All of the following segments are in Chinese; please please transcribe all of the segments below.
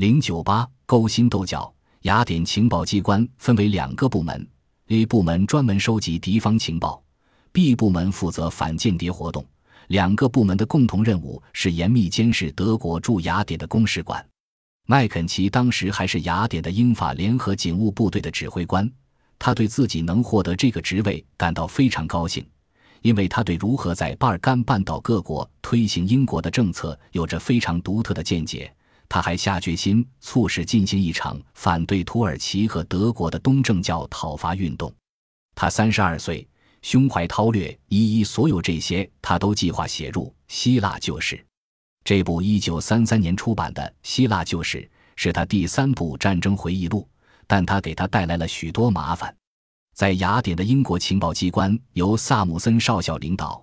零九八勾心斗角。雅典情报机关分为两个部门：A 部门专门收集敌方情报，B 部门负责反间谍活动。两个部门的共同任务是严密监视德国驻雅典的公使馆。麦肯齐当时还是雅典的英法联合警务部队的指挥官，他对自己能获得这个职位感到非常高兴，因为他对如何在巴尔干半岛各国推行英国的政策有着非常独特的见解。他还下决心促使进行一场反对土耳其和德国的东正教讨伐运动。他三十二岁，胸怀韬略，一一所有这些他都计划写入《希腊旧事》这部一九三三年出版的《希腊旧事》是他第三部战争回忆录，但他给他带来了许多麻烦。在雅典的英国情报机关由萨姆森少校领导。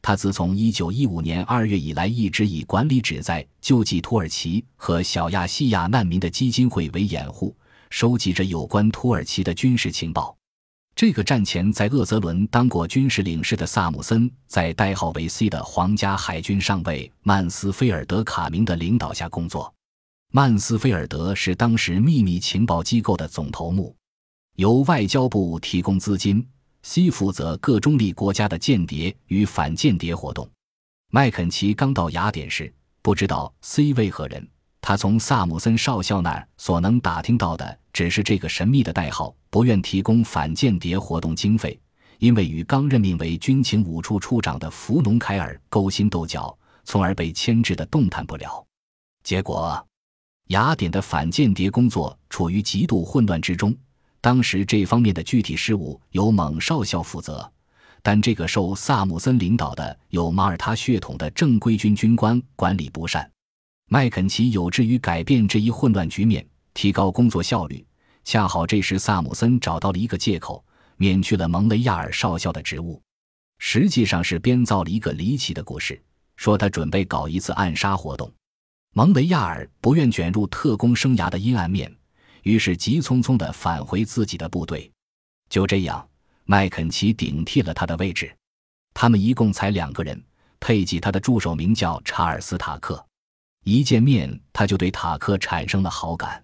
他自从1915年2月以来，一直以管理旨在救济土耳其和小亚细亚难民的基金会为掩护，收集着有关土耳其的军事情报。这个战前在厄泽伦当过军事领事的萨姆森，在代号为 C 的皇家海军上尉曼斯菲尔德·卡明的领导下工作。曼斯菲尔德是当时秘密情报机构的总头目，由外交部提供资金。C 负责各中立国家的间谍与反间谍活动。麦肯齐刚到雅典时，不知道 C 为何人。他从萨姆森少校那儿所能打听到的，只是这个神秘的代号不愿提供反间谍活动经费，因为与刚任命为军情五处处长的弗农凯尔勾心斗角，从而被牵制的动弹不了。结果，雅典的反间谍工作处于极度混乱之中。当时这方面的具体事务由蒙少校负责，但这个受萨姆森领导的有马耳他血统的正规军军官管理不善。麦肯齐有志于改变这一混乱局面，提高工作效率。恰好这时萨姆森找到了一个借口，免去了蒙雷亚尔少校的职务。实际上是编造了一个离奇的故事，说他准备搞一次暗杀活动。蒙雷亚尔不愿卷入特工生涯的阴暗面。于是急匆匆地返回自己的部队。就这样，麦肯齐顶替了他的位置。他们一共才两个人。佩吉他的助手名叫查尔斯·塔克。一见面，他就对塔克产生了好感。